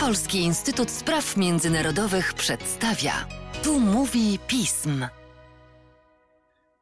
Polski Instytut Spraw Międzynarodowych przedstawia. Tu mówi pism.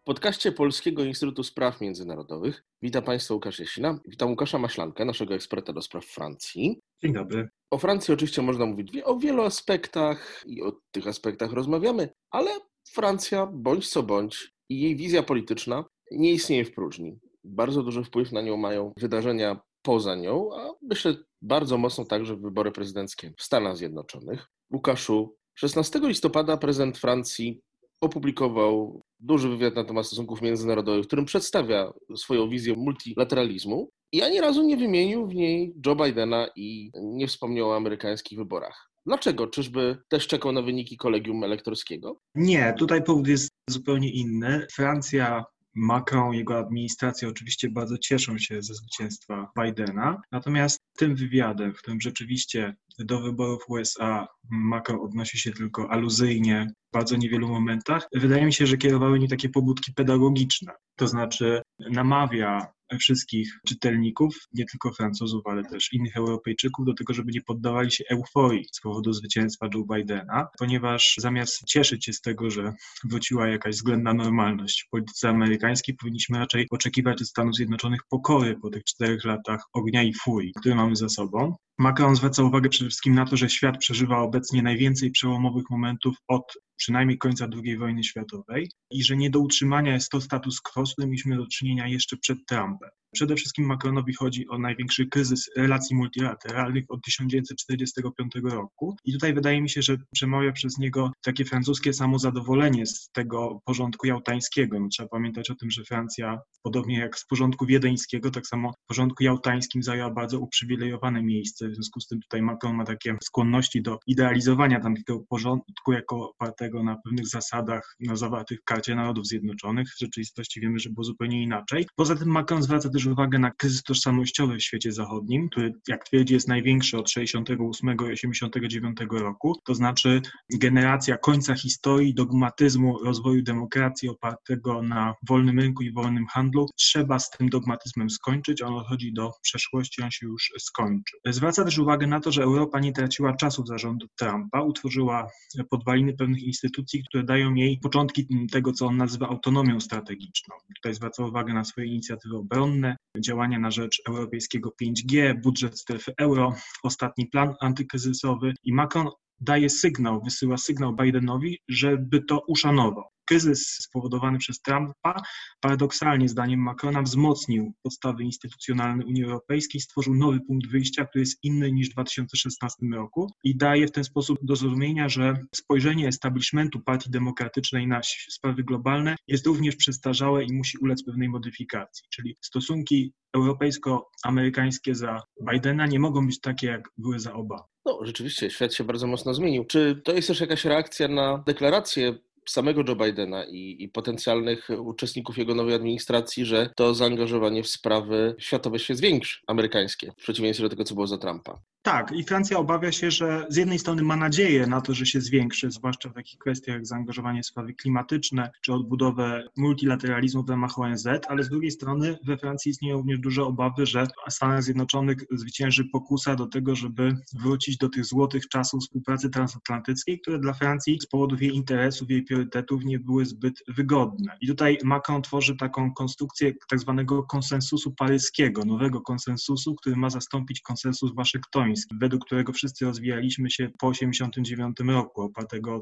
W podcaście Polskiego Instytutu Spraw Międzynarodowych witam Państwa Łukasz Jasina. Witam Łukasza Maślankę, naszego eksperta do spraw Francji. Dzień dobry. O Francji oczywiście można mówić o wielu aspektach i o tych aspektach rozmawiamy, ale Francja, bądź co bądź, i jej wizja polityczna nie istnieje w próżni. Bardzo duży wpływ na nią mają wydarzenia poza nią, a myślę bardzo mocno także wybory prezydenckie w Stanach Zjednoczonych. Łukaszu, 16 listopada prezydent Francji opublikował duży wywiad na temat stosunków międzynarodowych, w którym przedstawia swoją wizję multilateralizmu i ani razu nie wymienił w niej Joe Bidena i nie wspomniał o amerykańskich wyborach. Dlaczego? Czyżby też czekał na wyniki kolegium elektorskiego? Nie, tutaj powód jest zupełnie inny. Francja Macron, jego administracja oczywiście bardzo cieszą się ze zwycięstwa Bidena, natomiast tym wywiadem, w którym rzeczywiście do wyborów USA Macron odnosi się tylko aluzyjnie w bardzo niewielu momentach, wydaje mi się, że kierowały nie takie pobudki pedagogiczne. To znaczy namawia wszystkich czytelników, nie tylko Francuzów, ale też innych Europejczyków, do tego, żeby nie poddawali się euforii z powodu zwycięstwa Joe Bidena, ponieważ zamiast cieszyć się z tego, że wróciła jakaś względna normalność w polityce amerykańskiej, powinniśmy raczej oczekiwać od Stanów Zjednoczonych pokory po tych czterech latach ognia i furii, które mamy za sobą. Macron zwraca uwagę przede wszystkim na to, że świat przeżywa obecnie najwięcej przełomowych momentów od przynajmniej końca II wojny światowej i że nie do utrzymania jest to status quo, z którym mieliśmy do czynienia jeszcze przed Trumpem. Przede wszystkim Macronowi chodzi o największy kryzys relacji multilateralnych od 1945 roku. I tutaj wydaje mi się, że przemawia przez niego takie francuskie samozadowolenie z tego porządku jałtańskiego. No, trzeba pamiętać o tym, że Francja, podobnie jak z porządku wiedeńskiego, tak samo w porządku jałtańskim zajęła bardzo uprzywilejowane miejsce. W związku z tym tutaj Macron ma takie skłonności do idealizowania tamtego porządku jako opartego na pewnych zasadach na zawartych w Karcie Narodów Zjednoczonych. W rzeczywistości wiemy, że było zupełnie inaczej. Poza tym Macron zwraca też też uwagę na kryzys tożsamościowy w świecie zachodnim, który, jak twierdzi, jest największy od 68 i 89 roku. To znaczy generacja końca historii, dogmatyzmu rozwoju demokracji opartego na wolnym rynku i wolnym handlu. Trzeba z tym dogmatyzmem skończyć. On odchodzi do przeszłości, on się już skończy. Zwraca też uwagę na to, że Europa nie traciła czasu za rządu Trumpa. Utworzyła podwaliny pewnych instytucji, które dają jej początki tego, co on nazywa autonomią strategiczną. Tutaj zwraca uwagę na swoje inicjatywy obronne, działania na rzecz europejskiego 5G, budżet strefy euro, ostatni plan antykryzysowy i Macron daje sygnał, wysyła sygnał Bidenowi, żeby to uszanował. Kryzys spowodowany przez Trumpa paradoksalnie zdaniem Macrona wzmocnił podstawy instytucjonalne Unii Europejskiej, stworzył nowy punkt wyjścia, który jest inny niż w 2016 roku i daje w ten sposób do zrozumienia, że spojrzenie establishmentu Partii Demokratycznej na sprawy globalne jest również przestarzałe i musi ulec pewnej modyfikacji, czyli stosunki europejsko-amerykańskie za Bidena nie mogą być takie, jak były za Obama. No, rzeczywiście, świat się bardzo mocno zmienił. Czy to jest też jakaś reakcja na deklarację samego Joe Bidena i, i, potencjalnych uczestników jego nowej administracji, że to zaangażowanie w sprawy światowe się zwiększy, amerykańskie, w przeciwieństwie do tego, co było za Trumpa. Tak, i Francja obawia się, że z jednej strony ma nadzieję na to, że się zwiększy, zwłaszcza w takich kwestiach jak zaangażowanie w sprawy klimatyczne czy odbudowę multilateralizmu w ramach ONZ, ale z drugiej strony we Francji istnieją również duże obawy, że Stanach Zjednoczonych zwycięży pokusa do tego, żeby wrócić do tych złotych czasów współpracy transatlantyckiej, które dla Francji z powodów jej interesów, jej priorytetów nie były zbyt wygodne. I tutaj Macron tworzy taką konstrukcję tak zwanego konsensusu paryskiego, nowego konsensusu, który ma zastąpić konsensus waszyngtoński według którego wszyscy rozwijaliśmy się po 1989 roku, opartego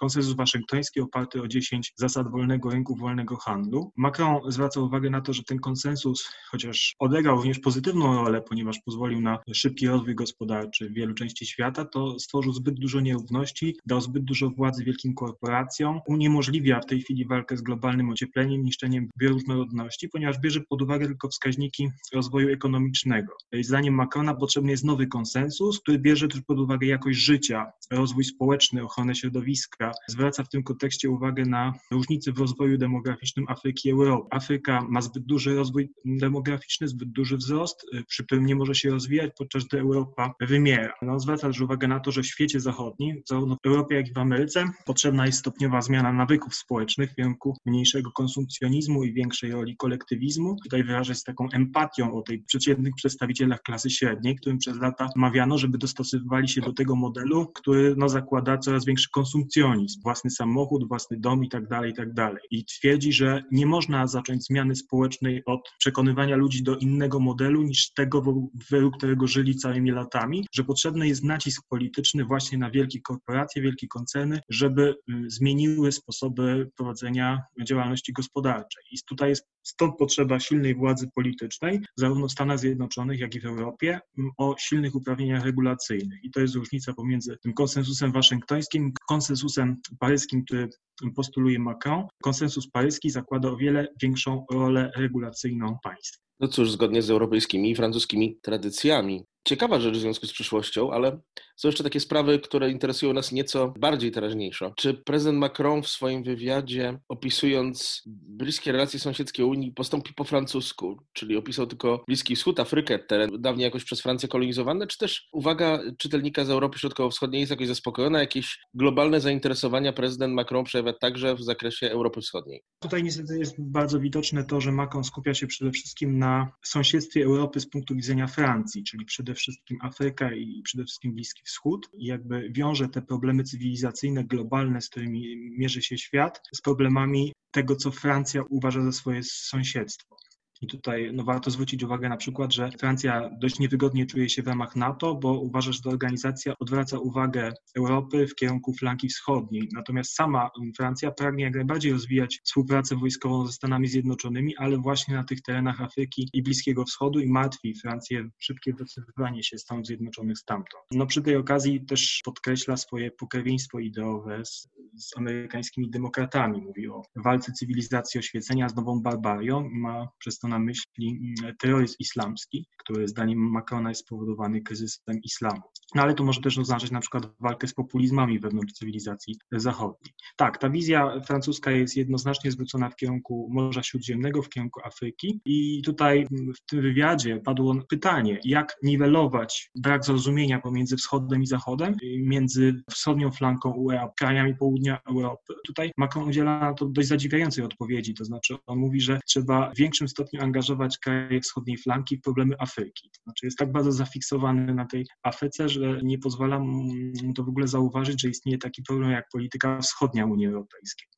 konsensus waszyngtoński oparty o 10 zasad wolnego rynku, wolnego handlu. Macron zwraca uwagę na to, że ten konsensus, chociaż odegrał również pozytywną rolę, ponieważ pozwolił na szybki rozwój gospodarczy w wielu części świata, to stworzył zbyt dużo nierówności, dał zbyt dużo władzy wielkim korporacjom, uniemożliwia w tej chwili walkę z globalnym ociepleniem, niszczeniem bioróżnorodności, ponieważ bierze pod uwagę tylko wskaźniki rozwoju ekonomicznego. Zdaniem Macrona potrzebny jest nowy nowy konsensus, który bierze też pod uwagę jakość życia, rozwój społeczny, ochronę środowiska. Zwraca w tym kontekście uwagę na różnice w rozwoju demograficznym Afryki i Europy. Afryka ma zbyt duży rozwój demograficzny, zbyt duży wzrost, y, przy którym nie może się rozwijać, podczas gdy Europa wymiera. No, zwraca też uwagę na to, że w świecie zachodnim, zarówno w Europie, jak i w Ameryce, potrzebna jest stopniowa zmiana nawyków społecznych w kierunku mniejszego konsumpcjonizmu i większej roli kolektywizmu. Tutaj wyrażać z taką empatią o tej przeciętnych przedstawicielach klasy średniej, którym przez lata mawiano, żeby dostosowywali się do tego modelu, który no, zakłada coraz większy konsumpcjonizm, własny samochód, własny dom i tak dalej, i tak dalej. I twierdzi, że nie można zacząć zmiany społecznej od przekonywania ludzi do innego modelu niż tego, według którego żyli całymi latami, że potrzebny jest nacisk polityczny właśnie na wielkie korporacje, wielkie koncerny, żeby y, zmieniły sposoby prowadzenia działalności gospodarczej. I tutaj jest stąd potrzeba silnej władzy politycznej, zarówno w Stanach Zjednoczonych, jak i w Europie, o silnych uprawnieniach regulacyjnych. I to jest różnica pomiędzy tym konsensusem waszyngtońskim, konsensusem paryskim, który postuluje Macron. Konsensus paryski zakłada o wiele większą rolę regulacyjną państw. No cóż, zgodnie z europejskimi i francuskimi tradycjami, ciekawa rzecz w związku z przyszłością, ale są jeszcze takie sprawy, które interesują nas nieco bardziej teraźniejszo. Czy prezydent Macron w swoim wywiadzie, opisując bliskie relacje sąsiedzkie Unii, postąpi po francusku, czyli opisał tylko Bliski Wschód, Afrykę, teren dawniej jakoś przez Francję kolonizowane, czy też uwaga czytelnika z Europy Środkowo-Wschodniej jest jakoś zaspokojona, jakieś globalne zainteresowania prezydent Macron przejawia także w zakresie Europy Wschodniej? Tutaj niestety jest bardzo widoczne to, że Macron skupia się przede wszystkim na sąsiedztwie Europy z punktu widzenia Francji, czyli przede wszystkim Afryka i przede wszystkim Bliski Wschód i jakby wiąże te problemy cywilizacyjne, globalne, z którymi mierzy się świat, z problemami tego, co Francja uważa za swoje sąsiedztwo. I tutaj no, warto zwrócić uwagę na przykład, że Francja dość niewygodnie czuje się w ramach NATO, bo uważa, że ta organizacja odwraca uwagę Europy w kierunku flanki wschodniej. Natomiast sama Francja pragnie jak najbardziej rozwijać współpracę wojskową ze Stanami Zjednoczonymi, ale właśnie na tych terenach Afryki i Bliskiego Wschodu i martwi Francję szybkie wycofywanie się Stanów Zjednoczonych stamtąd. No przy tej okazji też podkreśla swoje pokrewieństwo ideowe z, z amerykańskimi demokratami. Mówi o walce cywilizacji oświecenia z nową barbarią i ma przez to na myśli mm, terroryzm islamski, który zdaniem Macrona jest spowodowany kryzysem islamu. No ale to może też oznaczać na przykład walkę z populizmami wewnątrz cywilizacji zachodniej. Tak, ta wizja francuska jest jednoznacznie zwrócona w kierunku Morza Śródziemnego, w kierunku Afryki i tutaj w tym wywiadzie padło pytanie, jak niwelować brak zrozumienia pomiędzy wschodem i zachodem, między wschodnią flanką UE a krajami południa Europy. Tutaj Macron udziela na to dość zadziwiającej odpowiedzi, to znaczy on mówi, że trzeba w większym stopniu angażować kraje wschodniej flanki w problemy Afryki. To znaczy jest tak bardzo zafiksowany na tej Afryce, że nie pozwala mu to w ogóle zauważyć, że istnieje taki problem jak polityka wschodnia Unii Europejskiej.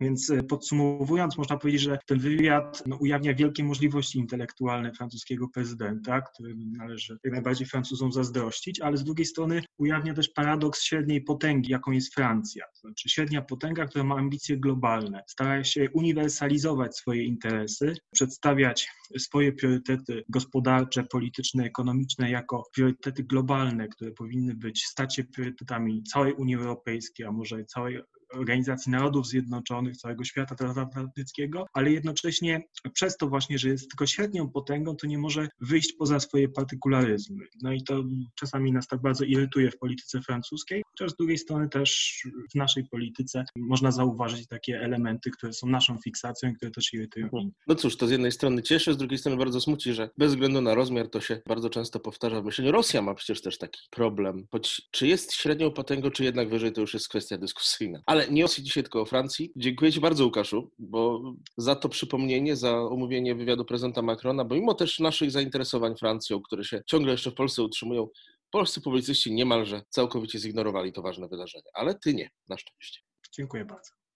Więc e, podsumowując, można powiedzieć, że ten wywiad no, ujawnia wielkie możliwości intelektualne francuskiego prezydenta, który należy jak najbardziej Francuzom zazdrościć, ale z drugiej strony ujawnia też paradoks średniej potęgi, jaką jest Francja. To znaczy średnia potęga, która ma ambicje globalne, stara się uniwersalizować swoje interesy, przedstawiać swoje priorytety gospodarcze, polityczne, ekonomiczne jako priorytety globalne, które powinny być, stać się priorytetami całej Unii Europejskiej, a może całej Organizacji Narodów Zjednoczonych, całego świata transatlantyckiego, ale jednocześnie przez to właśnie, że jest tylko średnią potęgą, to nie może wyjść poza swoje partykularyzmy. No i to czasami nas tak bardzo irytuje w polityce francuskiej, chociaż z drugiej strony też w naszej polityce można zauważyć takie elementy, które są naszą fiksacją i które też irytują mhm. No cóż, to z jednej strony cieszy, z drugiej strony bardzo smuci, że bez względu na rozmiar to się bardzo często powtarza w myśleniu. Rosja ma przecież też taki problem. Choć czy jest średnią potęgą, czy jednak wyżej, to już jest kwestia dyskusyjna. Ale ale nie o dzisiaj, tylko o Francji. Dziękuję Ci bardzo, Łukaszu, bo za to przypomnienie, za omówienie wywiadu prezydenta Macrona, bo mimo też naszych zainteresowań Francją, które się ciągle jeszcze w Polsce utrzymują, polscy publicyści niemalże całkowicie zignorowali to ważne wydarzenie. Ale Ty nie, na szczęście. Dziękuję bardzo.